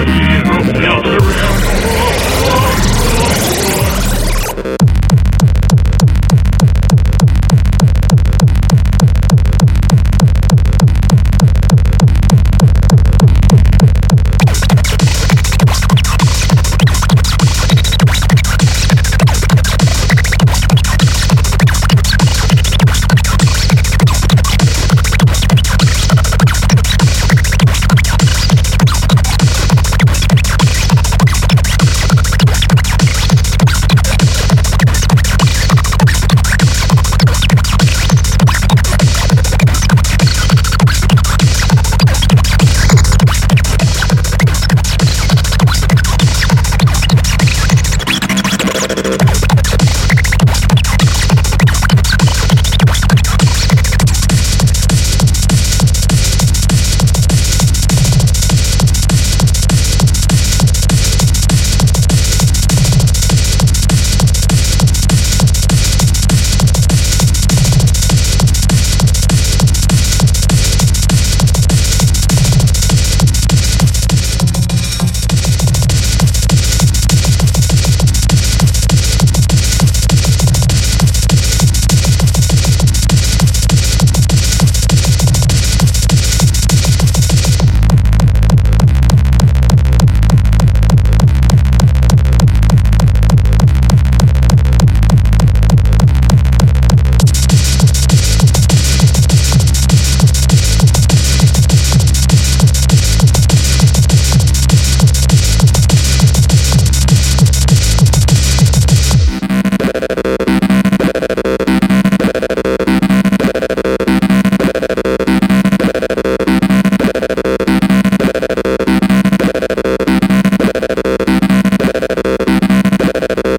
Caribbean Thank